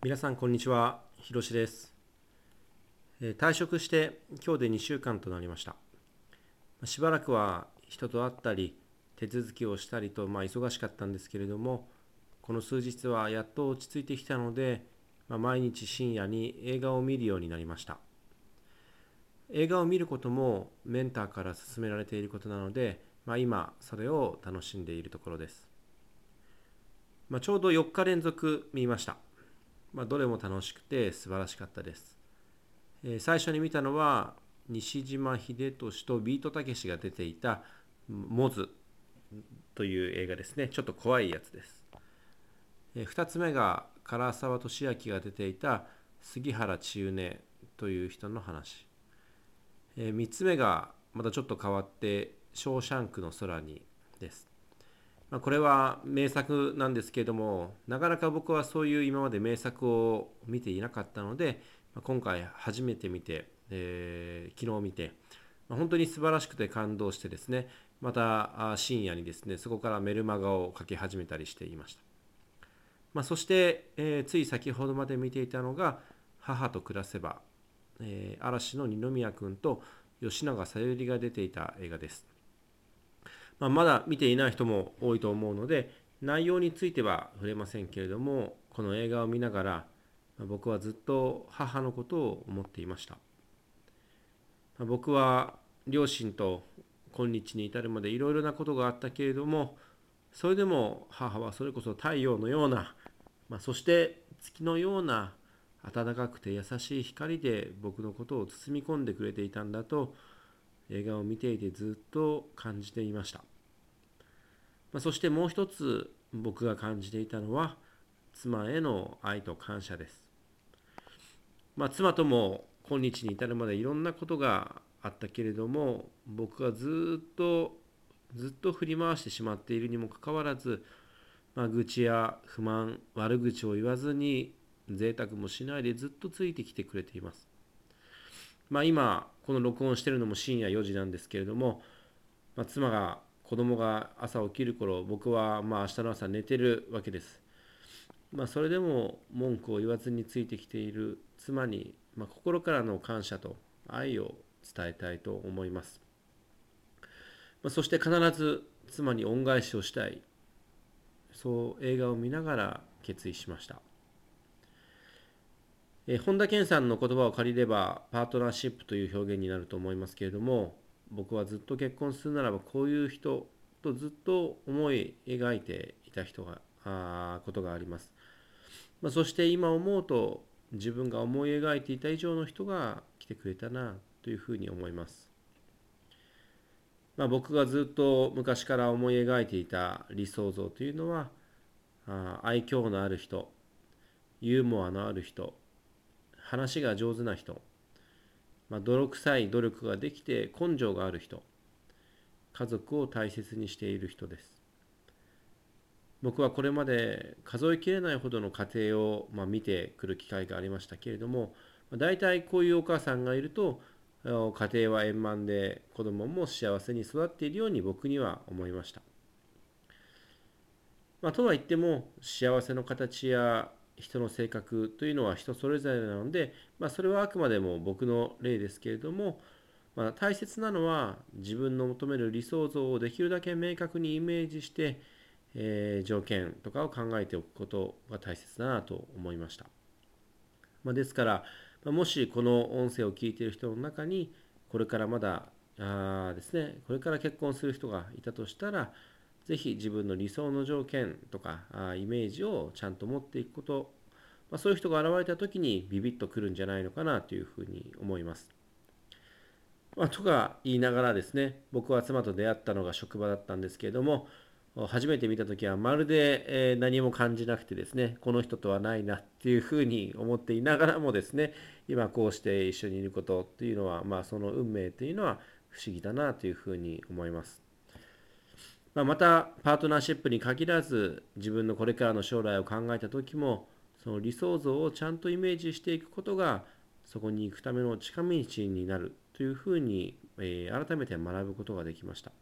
皆さんこんにちは、ひろしです。退職して今日で2週間となりました。しばらくは人と会ったり手続きをしたりとまあ忙しかったんですけれども、この数日はやっと落ち着いてきたので、まあ毎日深夜に映画を見るようになりました。映画を見ることもメンターから勧められていることなので、まあ、今それを楽しんでいるところです。まあ、ちょうど4日連続見ました。まあ、どれも楽しくて素晴らしかったです。えー最初に見たのは西島秀俊とビートたけしが出ていた「モズ」という映画ですね。ちょっと怖いやつです。え2つ目が唐沢寿明が出ていた杉原千畝という人の話。え3つ目がまたちょっと変わって「ショーシャンクの空に」です。まあ、これは名作なんですけれどもなかなか僕はそういう今まで名作を見ていなかったので、まあ今回初めて見て、えー昨日見て、まあ本当に素晴らしくて感動してですねまた深夜にですねそこからメルマガを書き始めたりしていました、まあ、そして、えーつい先ほどまで見ていたのが「母と暮らせば」えー嵐の二宮君と吉永小百合が出ていた映画です。まあ、まだ見ていない人も多いと思うので内容については触れませんけれどもこの映画を見ながら僕はずっと母のことを思っていました。僕は両親と今日に至るまでいろいろなことがあったけれどもそれでも母はそれこそ太陽のような、まあ、そして月のような暖かくて優しい光で僕のことを包み込んでくれていたんだと映画を見ていてずっと感じていました、まあ、そしてもう一つ僕が感じていたのは妻への愛と感謝です、まあ、妻とも今日に至るまでいろんなことがあったけれども僕がずっとずっと振り回してしまっているにもかかわらず、まあ、愚痴や不満悪口を言わずに贅沢もしないでずっとついてきてくれています。まあ、今この録音してるのも深夜4時なんですけれども、まあ、妻が子供が朝起きる頃僕はまあ明日の朝寝てるわけです、まあ、それでも文句を言わずについてきている妻に、まあ、心からの感謝と愛を伝えたいと思います、まあ、そして必ず妻に恩返しをしたい。そう映画を見ながら決意しました。えー本田健さんの言葉を借りればパートナーシップという表現になると思いますけれども僕はずっと結婚するならばこういう人とずっと思い描いていた人があことがあります、まあ、そして今思うと自分が思い描いていた以上の人が来てくれたなというふうに思います、まあ、僕がずっと昔から思い描いていた理想像というのはあ愛嬌のある人ユーモアのある人話が上手な人、まあ、泥臭い努力ができて根性がある人。家族を大切にしている人です。僕はこれまで数えきれないほどの家庭を、まあ、見てくる機会がありましたけれどもまあ大体こういうお母さんがいると家庭は円満で子供も幸せに育っているように僕には思いました、まあ、とは言っても幸せの形や人の性格というのは人それぞれなので、まあ、それはあくまでも僕の例ですけれども、まあ、大切なのは自分の求める理想像をできるだけ明確にイメージして、えー条件とかを考えておくことが大切だなと思いました、まあ、ですから、もしこの音声を聞いている人の中にこれからまだあーですねこれから結婚する人がいたとしたらぜひ自分の理想の条件とかあイメージをちゃんと持っていくこと、まあ、そういう人が現れた時にビビッとくるんじゃないのかなというふうに思います。まあ、とか言いながらですね僕は妻と出会ったのが職場だったんですけれども初めて見た時はまるで、何も感じなくてですねこの人とはないなっていうふうに思っていながらもですね今こうして一緒にいることっていうのは、まあ、その運命というのは不思議だなというふうに思います。まあ、またパートナーシップに限らず自分のこれからの将来を考えた時もその理想像をちゃんとイメージしていくことがそこに行くための近道になるというふうに、えー改めて学ぶことができました。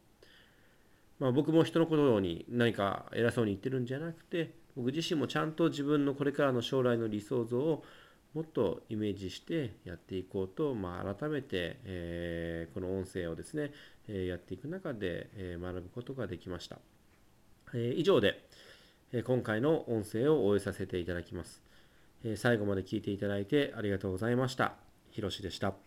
まあ、僕も人のことに何か偉そうに言ってるんじゃなくて僕自身もちゃんと自分のこれからの将来の理想像をもっとイメージしてやっていこうと、まあ、改めて、えー、この音声をですね、え、やっていく中で、え、学ぶことができました。え以上で、え今回の音声を終えさせていただきます。え最後まで聞いていただいてありがとうございました。ひろしでした。